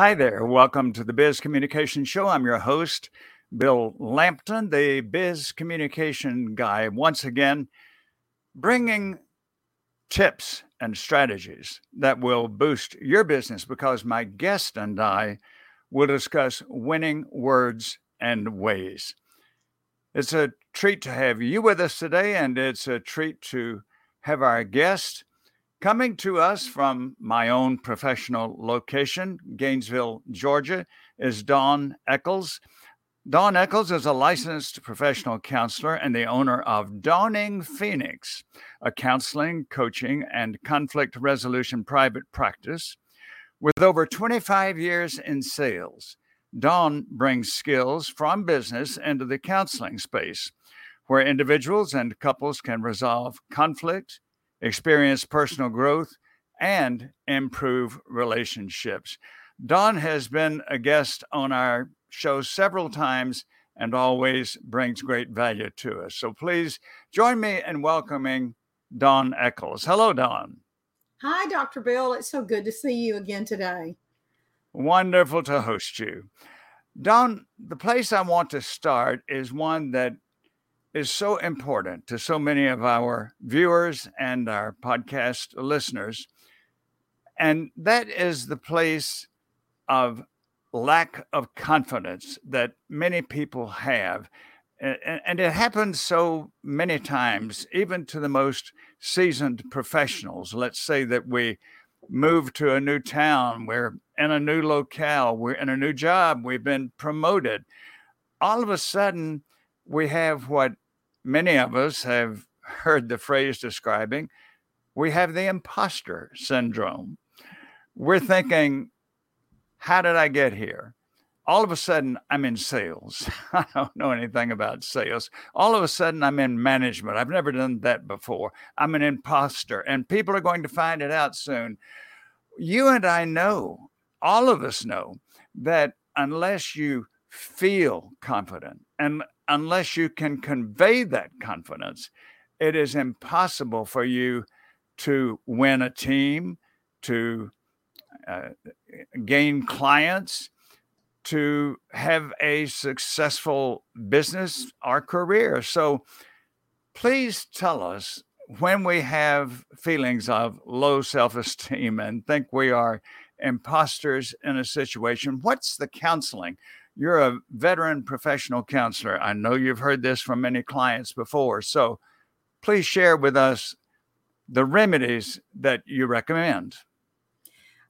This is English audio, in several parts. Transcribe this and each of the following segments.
Hi there. Welcome to the Biz Communication Show. I'm your host, Bill Lampton, the Biz Communication Guy, once again bringing tips and strategies that will boost your business because my guest and I will discuss winning words and ways. It's a treat to have you with us today, and it's a treat to have our guest Coming to us from my own professional location, Gainesville, Georgia, is Dawn Echols. Dawn Echols is a licensed professional counselor and the owner of Dawning Phoenix, a counseling, coaching, and conflict resolution private practice. With over 25 years in sales, Dawn brings skills from business into the counseling space, where individuals and couples can resolve conflict, experience personal growth, and improve relationships. Dawn has been a guest on our show several times and always brings great value to us. So please join me in welcoming Dawn Echols. Hello, Dawn. Hi, Dr. Bill. It's so good to see you again today. Wonderful to host you. Dawn, the place I want to start is one that is so important to so many of our viewers and our podcast listeners. And that is the place of lack of confidence that many people have. And it happens so many times, even to the most seasoned professionals. Let's say that we move to a new town, we're in a new locale, we're in a new job, we've been promoted. All of a sudden, we have what many of us have heard the phrase describing we have the imposter syndrome. We're thinking, how did I get here? All of a sudden, I'm in sales. I don't know anything about sales. All of a sudden, I'm in management. I've never done that before. I'm an imposter, and people are going to find it out soon. You and I know, all of us know, that unless you feel confident and unless you can convey that confidence, it is impossible for you to win a team, to uh, gain clients, to have a successful business or career. So please tell us when we have feelings of low self esteem and think we are imposters in a situation, what's the counseling? You're a veteran professional counselor. I know you've heard this from many clients before. So please share with us the remedies that you recommend.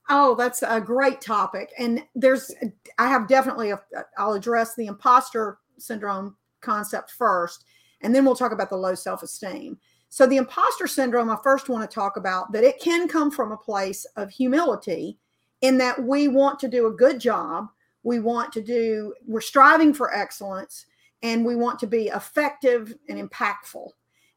Oh, that's a great topic. And there's, I have definitely, I'll address the imposter syndrome concept first, and then we'll talk about the low self esteem. So, the imposter syndrome, I first want to talk about that it can come from a place of humility in that we want to do a good job we want to do we're striving for excellence and we want to be effective and impactful.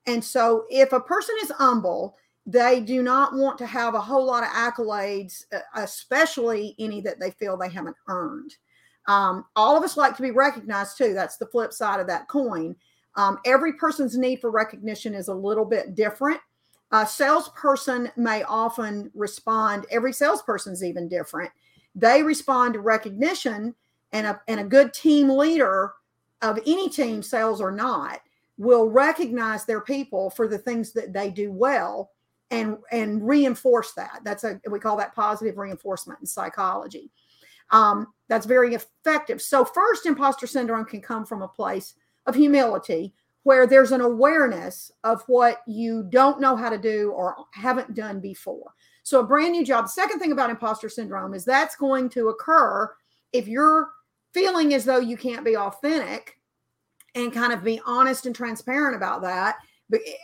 And so if a person is humble they do not want to have a whole lot of accolades especially any that they feel they haven't earned. Um, all of us like to be recognized too. That's the flip side of that coin. Um, every person's need for recognition is a little bit different. A salesperson may often respond every salesperson's even different they respond to recognition and a, and a good team leader of any team sales or not will recognize their people for the things that they do well and and reinforce that. That's a we call that positive reinforcement in psychology. Um, that's very effective. So first imposter syndrome can come from a place of humility where there's an awareness of what you don't know how to do or haven't done before so, a brand new job. Second thing about imposter syndrome is that's going to occur if you're feeling as though you can't be authentic and kind of be honest and transparent about that.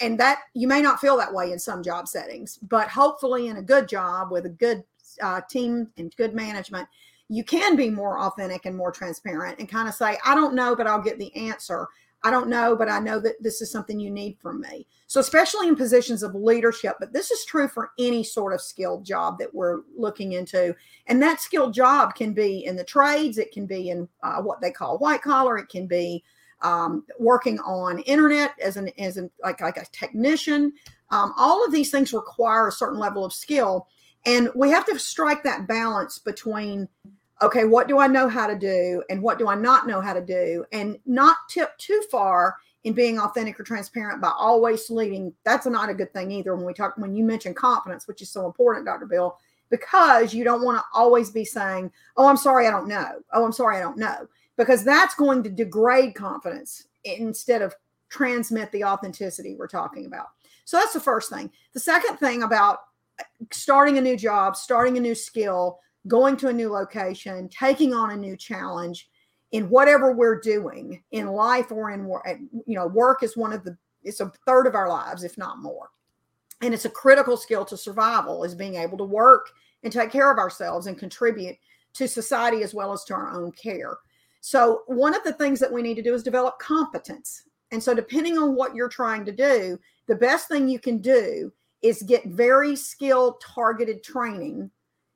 And that you may not feel that way in some job settings, but hopefully in a good job with a good uh, team and good management, you can be more authentic and more transparent and kind of say, I don't know, but I'll get the answer. I don't know, but I know that this is something you need from me. So, especially in positions of leadership, but this is true for any sort of skilled job that we're looking into. And that skilled job can be in the trades, it can be in uh, what they call white collar, it can be um, working on internet as an as an like like a technician. Um, all of these things require a certain level of skill, and we have to strike that balance between okay, what do I know how to do and what do I not know how to do? And not tip too far in being authentic or transparent by always leading. That's not a good thing either when we talk, when you mention confidence, which is so important, Dr. Bill, because you don't want to always be saying, oh, I'm sorry, I don't know. Oh, I'm sorry, I don't know. Because that's going to degrade confidence instead of transmit the authenticity we're talking about. So that's the first thing. The second thing about uh, starting a new job, starting a new skill, going to a new location, taking on a new challenge in whatever we're doing in life or in work. You know, work is one of the, it's a third of our lives, if not more. And it's a critical skill to survival is being able to work and take care of ourselves and contribute to society as well as to our own care. So, one of the things that we need to do is develop competence. And so, depending on what you're trying to do, the best thing you can do is get very skilled, targeted training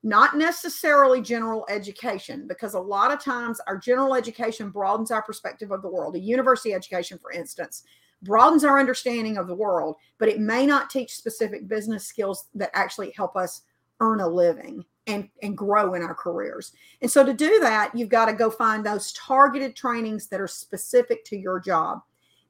not necessarily general education, because a lot of times our general education broadens our perspective of the world. A university education, for instance, broadens our understanding of the world, but it may not teach specific business skills that actually help us earn a living and, and grow in our careers. And so to do that, you've got to go find those targeted trainings that are specific to your job.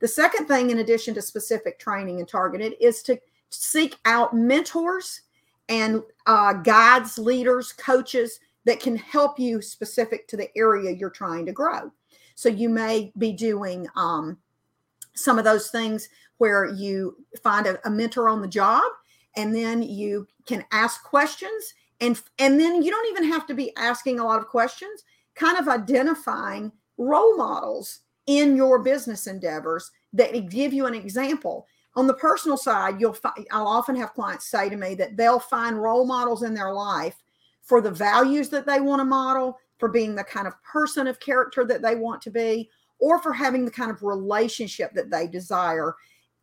The second thing, in addition to specific training and targeted, is to seek out mentors and uh, guides, leaders, coaches that can help you specific to the area you're trying to grow. So you may be doing um, some of those things where you find a, a mentor on the job and then you can ask questions and and then you don't even have to be asking a lot of questions kind of identifying role models in your business endeavors that give you an example on the personal side, you'll I'll often have clients say to me that they'll find role models in their life for the values that they want to model, for being the kind of person of character that they want to be, or for having the kind of relationship that they desire,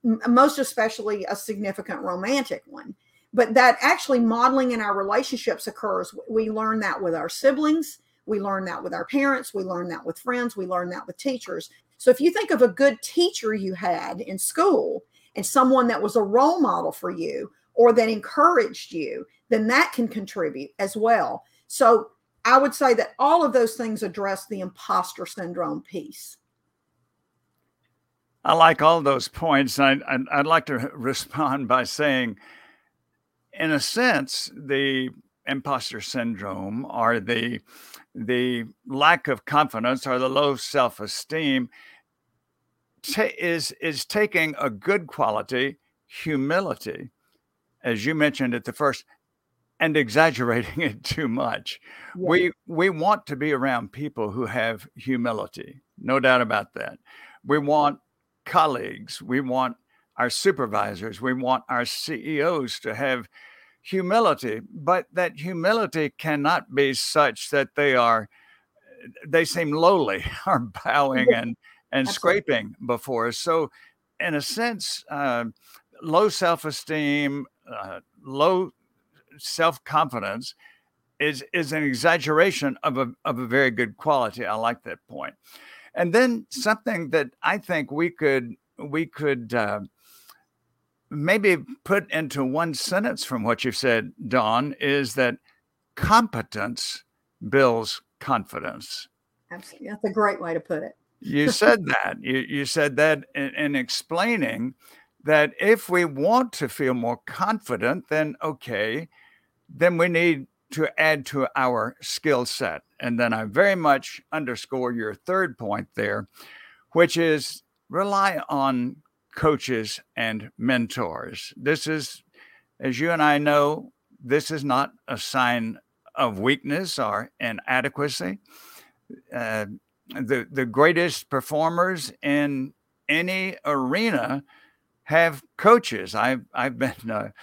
most especially a significant romantic one. But that actually modeling in our relationships occurs. We learn that with our siblings, we learn that with our parents, we learn that with friends, we learn that with teachers. So if you think of a good teacher you had in school, and someone that was a role model for you or that encouraged you, then that can contribute as well. So I would say that all of those things address the imposter syndrome piece. I like all those points. I'd, I'd, like to respond by saying, in a sense, the imposter syndrome or the the lack of confidence or the low self-esteem ta- is is taking a good quality humility, as you mentioned at the first, and exaggerating it too much. Yeah. We we want to be around people who have humility, no doubt about that. We want colleagues, we want our supervisors, we want our CEOs to have humility, but that humility cannot be such that they are they seem lowly are bowing and and Absolutely. scraping before. So, in a sense, uh, low self esteem, uh, low self confidence is is an exaggeration of a of a very good quality. I like that point. And then something that I think we could we could uh, maybe put into one sentence from what you've said, Dawn, is that competence builds confidence. Absolutely, that's a great way to put it you said that. You, you said that in, in, explaining that if we want to feel more confident, then okay, then we need to add to our skill set. And then I very much underscore your third point there, which is rely on coaches and mentors. This is, as you and I know, this is not a sign of weakness or inadequacy. Uh, the the greatest performers in any arena have coaches. I've I've been a, a,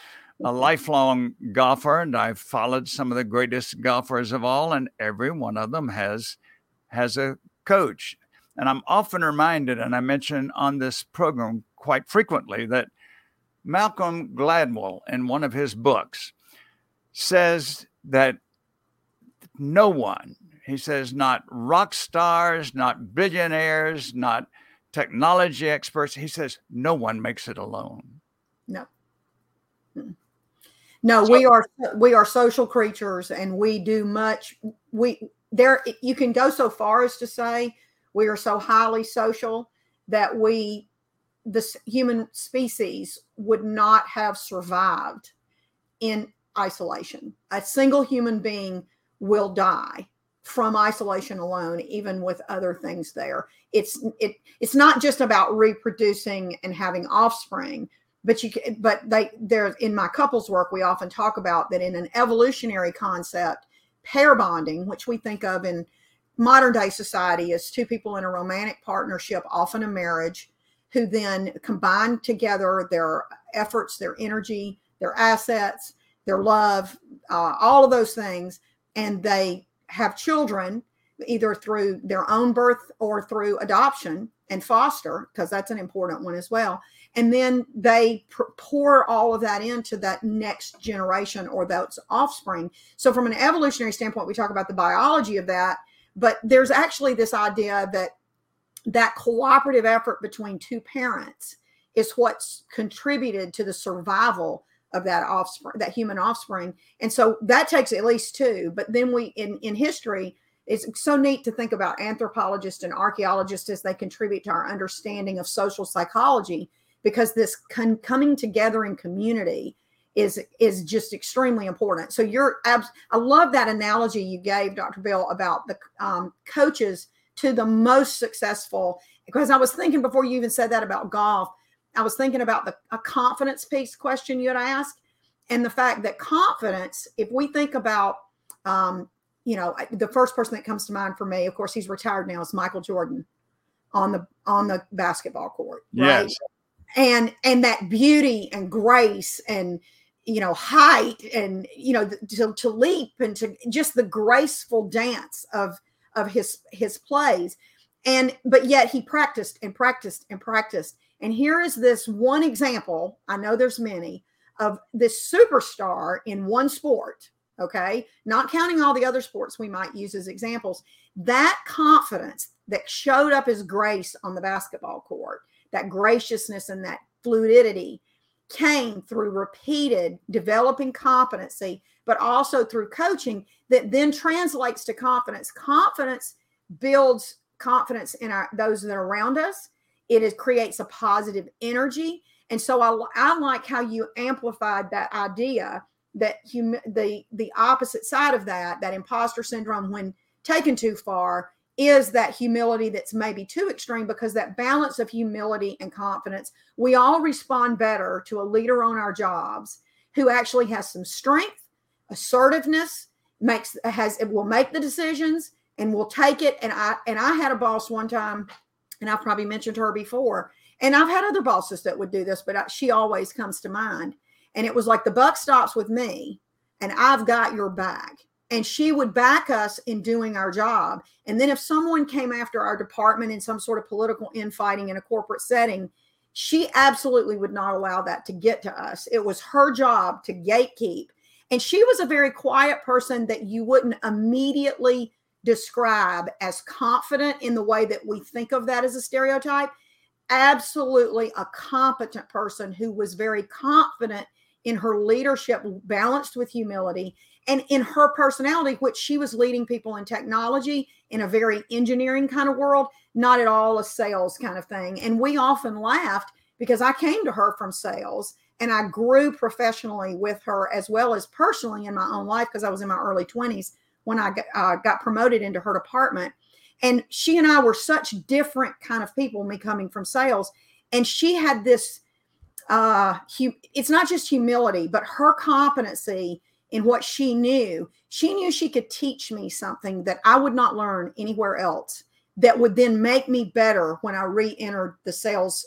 mm-hmm. lifelong golfer, and I've followed some of the greatest golfers of all, and every one of them has has a coach. And I'm often reminded, and I mention on this program quite frequently, that Malcolm Gladwell, in one of his books, says that no one he says, not rock stars, not billionaires, not technology experts. He says, no one makes it alone. No. No, so, we are we are social creatures and we do much we there you can go so far as to say we are so highly social that we this human species would not have survived in isolation a single human being will die from isolation alone even with other things there. It's it it's not just about reproducing and having offspring but you but they there in my couples work we often talk about that in an evolutionary concept pair bonding which we think of in modern day society as two people in a romantic partnership often a marriage who then combine together their efforts their energy their assets their love uh, all of those things and they have children either through their own birth or through adoption and foster because that's an important one as well. And then they pour all of that into that next generation or those offspring. So from an evolutionary standpoint we talk about the biology of that but there's actually this idea that that cooperative effort between two parents is what's contributed to the survival of that offspring that human offspring. And so that takes at least two but then we in in history it's so neat to think about anthropologists and archaeologists as they contribute to our understanding of social psychology because this con- coming together in community is is just extremely important. So you're abs- i love that analogy you gave dr bill about the um, coaches to the most successful because i was thinking before you even said that about golf i was thinking about the a confidence piece question you had asked and the fact that confidence if we think about um, you know, the first person that comes to mind for me, of course, he's retired now, is Michael Jordan on the on the basketball court. Right? Yes. And and that beauty and grace and you know height and you know to, to leap and to just the graceful dance of of his his plays and but yet he practiced and practiced and practiced and here is this one example i know there's many of this superstar in one sport okay, not counting all the other sports we might use as examples, that confidence that showed up as grace on the basketball court, that graciousness and that fluidity came through repeated developing competency, but also through coaching that then translates to confidence. Confidence builds confidence in our those that are around us. It is, creates a positive energy. And so I, I like how you amplified that idea that hum- the the opposite side of that that imposter syndrome when taken too far is that humility that's maybe too extreme because that balance of humility and confidence we all respond better to a leader on our jobs who actually has some strength assertiveness makes has it will make the decisions and will take it and i and i had a boss one time and i've probably mentioned her before and i've had other bosses that would do this but I, she always comes to mind and it was like the buck stops with me and I've got your back. And she would back us in doing our job. And then if someone came after our department in some sort of political infighting in a corporate setting, she absolutely would not allow that to get to us. It was her job to gatekeep. And she was a very quiet person that you wouldn't immediately describe as confident in the way that we think of that as a stereotype. Absolutely a competent person who was very confident in her leadership balanced with humility and in her personality which she was leading people in technology in a very engineering kind of world not at all a sales kind of thing and we often laughed because i came to her from sales and i grew professionally with her as well as personally in my own life because i was in my early 20s when i got, uh, got promoted into her department and she and i were such different kind of people me coming from sales and she had this uh, it's not just humility, but her competency in what she knew. She knew she could teach me something that I would not learn anywhere else that would then make me better when I re-entered the sales,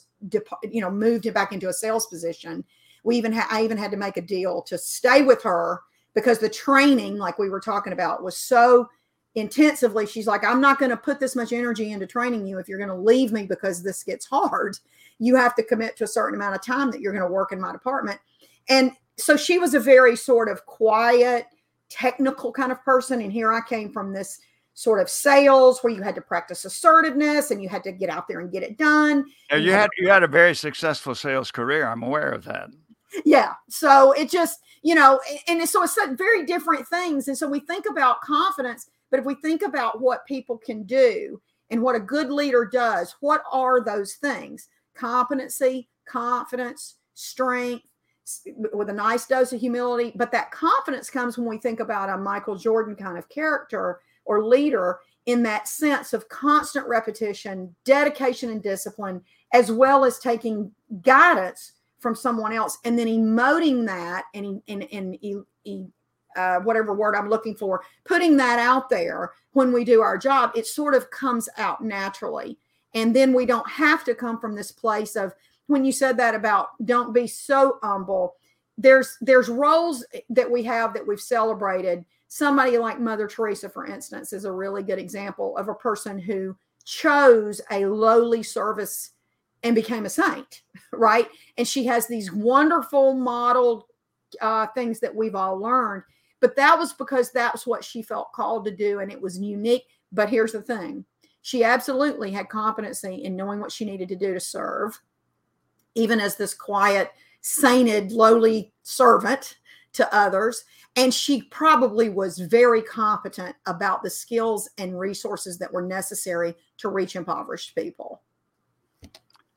you know, moved back into a sales position. We even had, I even had to make a deal to stay with her because the training, like we were talking about, was so intensively. She's like, I'm not going to put this much energy into training you if you're going to leave me because this gets hard you have to commit to a certain amount of time that you're going to work in my department. And so she was a very sort of quiet, technical kind of person. And here I came from this sort of sales where you had to practice assertiveness and you had to get out there and get it done. Yeah, you, had, you had a very successful sales career. I'm aware of that. Yeah. So it just, you know, and so it's very different things. And so we think about confidence, But if we think about what people can do and what a good leader does, what are those things? Competency, confidence, strength, with a nice dose of humility. But that confidence comes when we think about a Michael Jordan kind of character or leader in that sense of constant repetition, dedication, and discipline, as well as taking guidance from someone else and then emoting that and, and, and, uh, whatever word I'm looking for, putting that out there when we do our job, it sort of comes out naturally. And then we don't have to come from this place of when you said that about don't be so humble. There's there's roles that we have that we've celebrated. Somebody like Mother Teresa, for instance, is a really good example of a person who chose a lowly service and became a saint, right? And she has these wonderful modeled uh, things that we've all learned. But that was because that's what she felt called to do, and it was unique. But here's the thing she absolutely had competency in knowing what she needed to do to serve, even as this quiet, sainted, lowly servant to others. And she probably was very competent about the skills and resources that were necessary to reach impoverished people.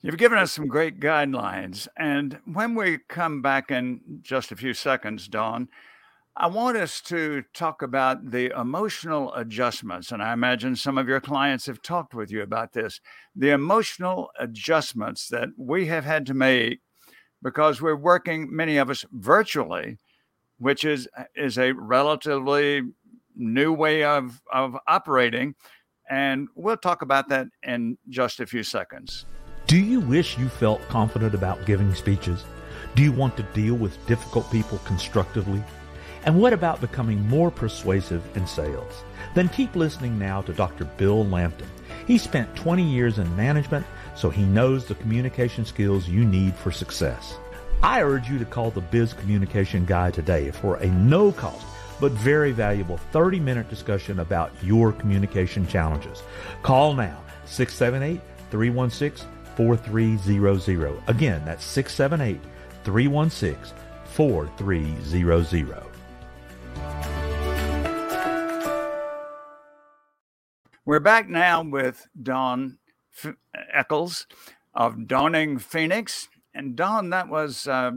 You've given us some great guidelines. And when we come back in just a few seconds, Dawn, I want us to talk about the emotional adjustments. And I imagine some of your clients have talked with you about this the emotional adjustments that we have had to make because we're working, many of us, virtually, which is, is a relatively new way of, of operating. And we'll talk about that in just a few seconds. Do you wish you felt confident about giving speeches? Do you want to deal with difficult people constructively? And what about becoming more persuasive in sales? Then keep listening now to Dr. Bill Lampton. He spent 20 years in management, so he knows the communication skills you need for success. I urge you to call the Biz Communication Guy today for a no cost but very valuable 30 minute discussion about your communication challenges. Call now 678 316 4300. Again, that's 678 316 4300. We're back now with Dawn F- Echols of Dawning Phoenix, and Dawn, that was uh,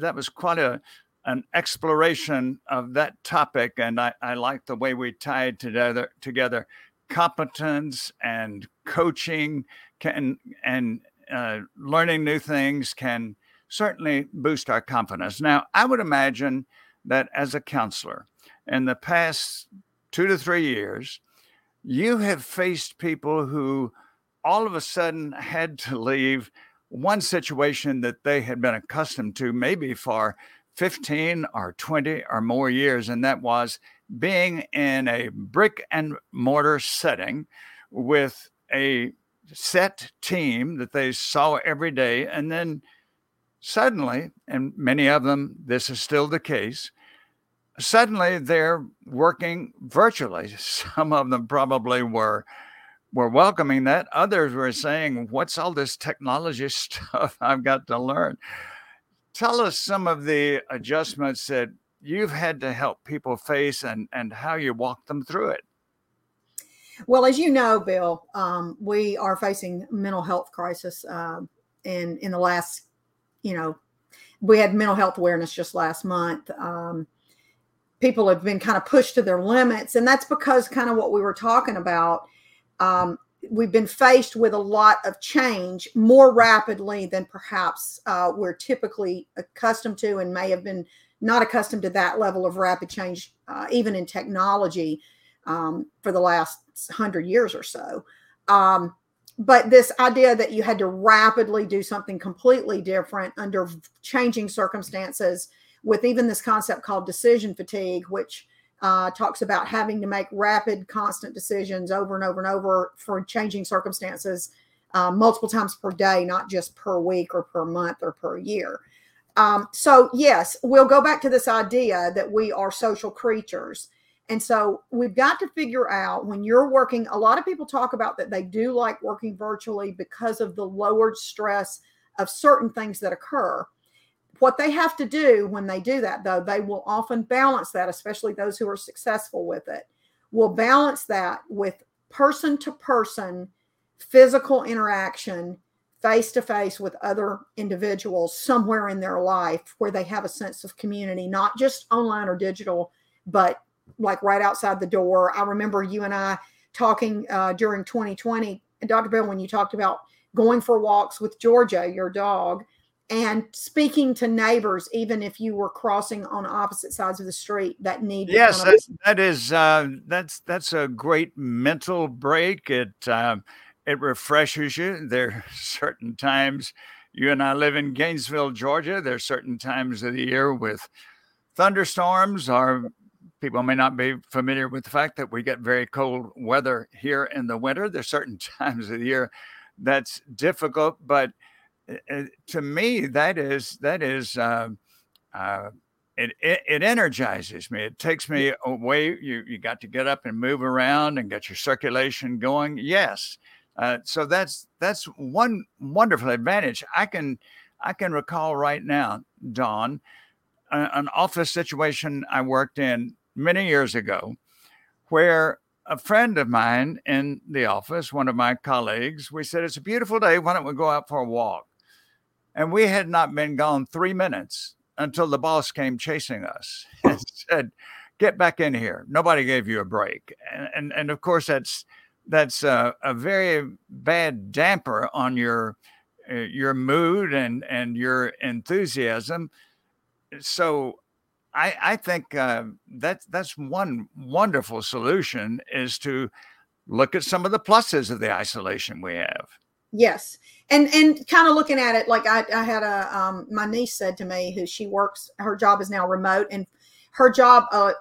that was quite a an exploration of that topic, and I, I like the way we tied together together competence and coaching can and uh, learning new things can certainly boost our confidence. Now, I would imagine that as a counselor in the past two to three years, you have faced people who all of a sudden had to leave one situation that they had been accustomed to, maybe for 15 or 20 or more years, and that was being in a brick and mortar setting with a set team that they saw every day. And then suddenly, and many of them, this is still the case, suddenly they're working virtually. Some of them probably were were welcoming that. Others were saying, What's all this technology stuff I've got to learn? Tell us some of the adjustments that you've had to help people face and, and how you walk them through it. Well, as you know, Bill, um, we are facing mental health crisis, uh, in in the last, you know, we had mental health awareness just last month. Um, people have been kind of pushed to their limits, and that's because kind of what we were talking about. Um, we've been faced with a lot of change more rapidly than perhaps uh, we're typically accustomed to, and may have been not accustomed to that level of rapid change, uh, even in technology um, for the last hundred years or so. Um, but this idea that you had to rapidly do something completely different under changing circumstances, with even this concept called decision fatigue, which uh, talks about having to make rapid, constant decisions over and over and over for changing circumstances uh, multiple times per day, not just per week or per month or per year. Um, so, yes, we'll go back to this idea that we are social creatures and so we've got to figure out when you're working, a lot of people talk about that they do like working virtually because of the lowered stress of certain things that occur. What they have to do when they do that, though, they will often balance that, especially those who are successful with it, will balance that with person to person physical interaction face to face with other individuals somewhere in their life where they have a sense of community, not just online or digital, but like right outside the door. I remember you and I talking uh, during 2020, Dr. Bill, when you talked about going for walks with Georgia, your dog, and speaking to neighbors, even if you were crossing on opposite sides of the street, that need. Yes, that's, that is uh, that's that's a great mental break. It um, it refreshes you. There are certain times you and I live in Gainesville, Georgia. There are certain times of the year with thunderstorms, or people may not be familiar with the fact that we get very cold weather here in the winter. There are certain times of the year that's difficult, but uh, to me, that is that is uh, uh, it, it, it energizes me. It takes me away. You you got to get up and move around and get your circulation going. Yes, uh, so that's that's one wonderful advantage. I can I can recall right now, Dawn, an office situation I worked in many years ago, where a friend of mine in the office, one of my colleagues, we said, It's a beautiful day. Why don't we go out for a walk? And we had not been gone three minutes until the boss came chasing us and said, Get back in here. Nobody gave you a break. And, and, and of course, that's that's a, a, very bad damper on your uh, your mood and and your enthusiasm. So I, I think uh, that that's one wonderful solution is to look at some of the pluses of the isolation we have. Yes, and and kind of looking at it like I, I had a um, my niece said to me who she works her job is now remote and her job uh,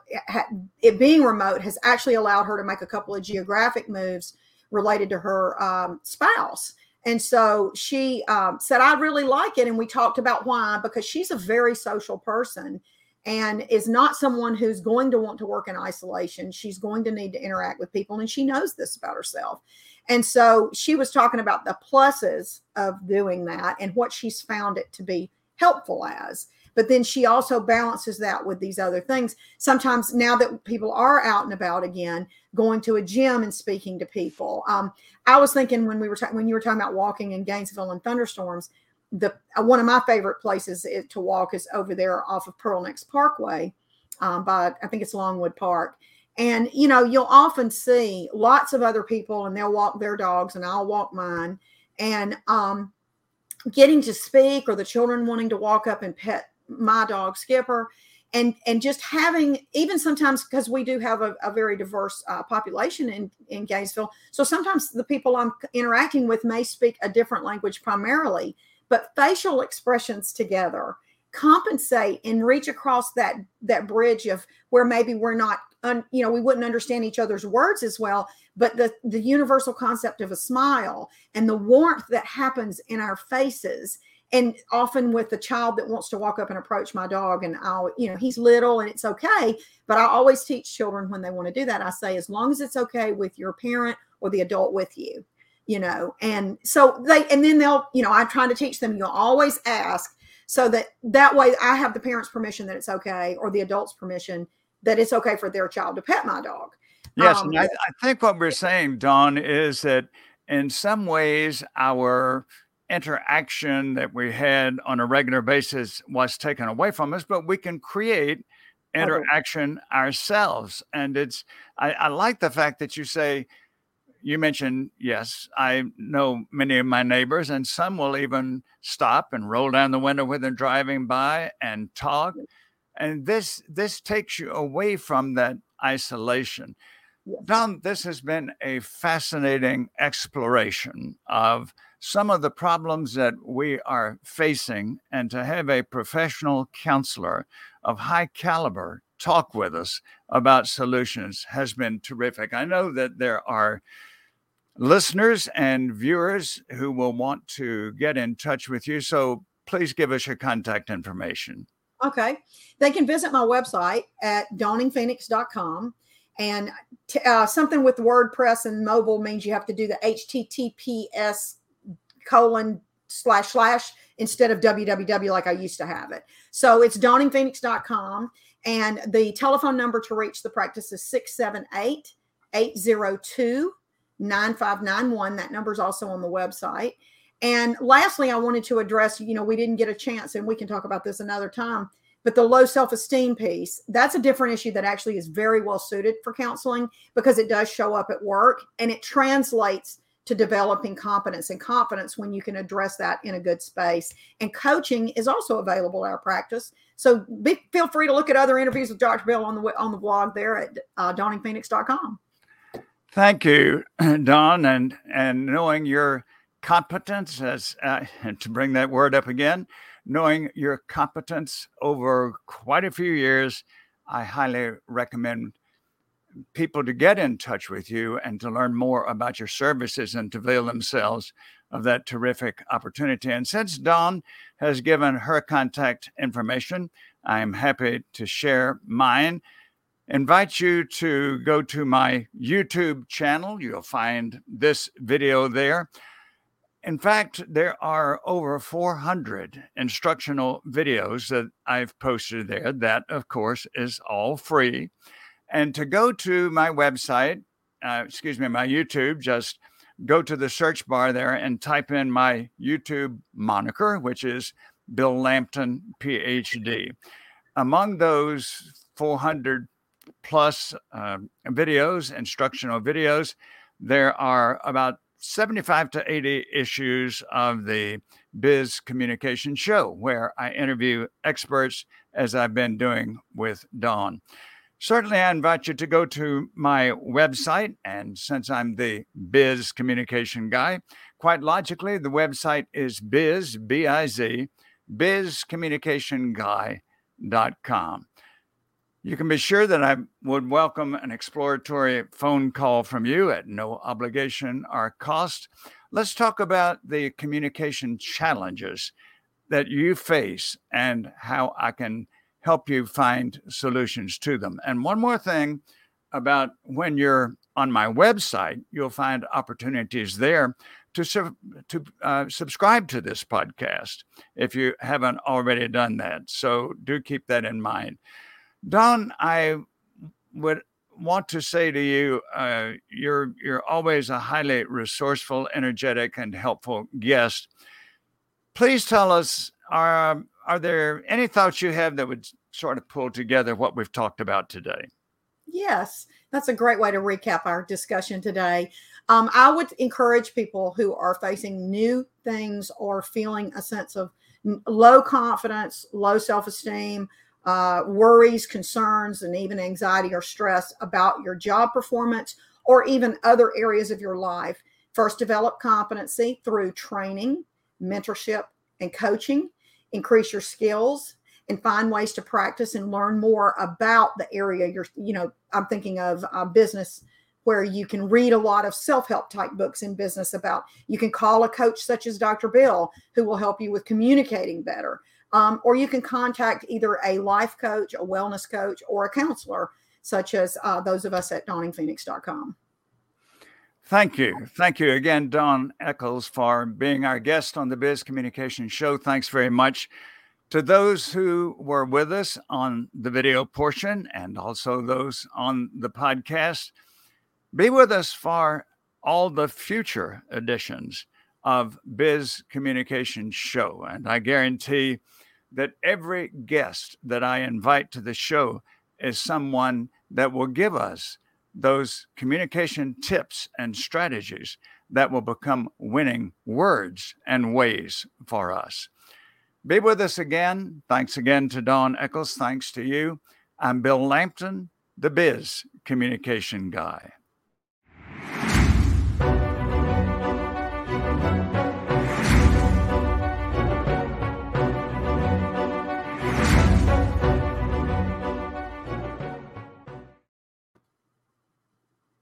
it being remote has actually allowed her to make a couple of geographic moves related to her um, spouse and so she um, said i really like it and we talked about why because she's a very social person and is not someone who's going to want to work in isolation. She's going to need to interact with people, and she knows this about herself. And so she was talking about the pluses of doing that and what she's found it to be helpful as. But then she also balances that with these other things. Sometimes now that people are out and about again, going to a gym and speaking to people. Um, I was thinking when we were ta- when you were talking about walking in Gainesville and thunderstorms, the uh, one of my favorite places to walk is over there off of Pearl Nix Parkway, um, by I think it's Longwood Park. And you know, you'll often see lots of other people, and they'll walk their dogs, and I'll walk mine. And um, getting to speak, or the children wanting to walk up and pet my dog Skipper, and and just having even sometimes because we do have a, a very diverse uh, population in in Gainesville, so sometimes the people I'm interacting with may speak a different language primarily but facial expressions together compensate and reach across that that bridge of where maybe we're not un, you know we wouldn't understand each other's words as well but the the universal concept of a smile and the warmth that happens in our faces and often with the child that wants to walk up and approach my dog and I'll you know he's little and it's okay but I always teach children when they want to do that I say as long as it's okay with your parent or the adult with you you know and so they and then they'll you know i'm trying to teach them you'll always ask so that that way i have the parents permission that it's okay or the adults permission that it's okay for their child to pet my dog. Yes um, I, I think what we're saying dawn is that in some ways our interaction that we had on a regular basis was taken away from us but we can create interaction ourselves and it's I, I like the fact that you say you mentioned, yes, I know many of my neighbors, and some will even stop and roll down the window when they're driving by and talk. And this this takes you away from that isolation. Yes. Dawn, this has been a fascinating exploration of some of the problems that we are facing, and to have a professional counselor of high caliber talk with us about solutions has been terrific. I know that there are listeners and viewers who will want to get in touch with you. So please give us your contact information. Okay. They can visit my website at dawningphoenix.com. And t- uh, something with WordPress and mobile means you have to do the HTTPS colon slash slash instead of www like I used to have it. So it's dawningphoenix.com. And the telephone number to reach the practice is 678 802 9591. That number is also on the website. And lastly, I wanted to address, you know, we didn't get a chance, and we can talk about this another time, but the low self esteem piece, that's a different issue that actually is very well suited for counseling because it does show up at work and it translates to developing competence and confidence when you can address that in a good space. And coaching is also available at our practice. So be, feel free to look at other interviews with Dr. Bill on the on the blog there at uh, dawningphoenix.com. Thank you, Dawn, and and knowing your competence as uh, to bring that word up again, knowing your competence over quite a few years, I highly recommend people to get in touch with you and to learn more about your services and to avail themselves of that terrific opportunity. And since Dawn has given her contact information, I'm happy to share mine. Invite you to go to my YouTube channel. You'll find this video there. In fact, there are over 400 instructional videos that I've posted there. That, of course, is all free. And to go to my website, uh, excuse me, my YouTube, just go to the search bar there and type in my YouTube moniker, which is Bill Lampton, PhD. Among those 400 plus uh, videos, instructional videos, there are about 75 to 80 issues of the Biz Communication Show, where I interview experts as I've been doing with Dawn. Certainly, I invite you to go to my website. And since I'm the biz communication guy, quite logically, the website is biz, B I Z, bizcommunicationguy.com. You can be sure that I would welcome an exploratory phone call from you at no obligation or cost. Let's talk about the communication challenges that you face and how I can help you find solutions to them. And one more thing about when you're on my website, you'll find opportunities there to to uh, subscribe to this podcast if you haven't already done that. So do keep that in mind. Dawn, I would want to say to you, uh, you're you're always a highly resourceful, energetic, and helpful guest. Please tell us are are there any thoughts you have that would sort of pull together what we've talked about today? Yes, that's a great way to recap our discussion today. Um, I would encourage people who are facing new things or feeling a sense of low confidence, low self esteem, uh, worries, concerns, and even anxiety or stress about your job performance or even other areas of your life. First, develop competency through training, mentorship, and coaching. Increase your skills and find ways to practice and learn more about the area you're you know i'm thinking of uh, business where you can read a lot of self-help type books in business about you can call a coach such as dr bill who will help you with communicating better. Um, or you can contact either a life coach a wellness coach or a counselor such as uh, those of us at dawningphoenix.com Thank you. Thank you again, Dawn Echols, for being our guest on the Biz Communication Show. Thanks very much. To those who were with us on the video portion and also those on the podcast, be with us for all the future editions of Biz Communication Show. And I guarantee that every guest that I invite to the show is someone that will give us those communication tips and strategies that will become winning words and ways for us. Be with us again. Thanks again to Dawn Echols. Thanks to you. I'm Bill Lampton, the Biz Communication Guy.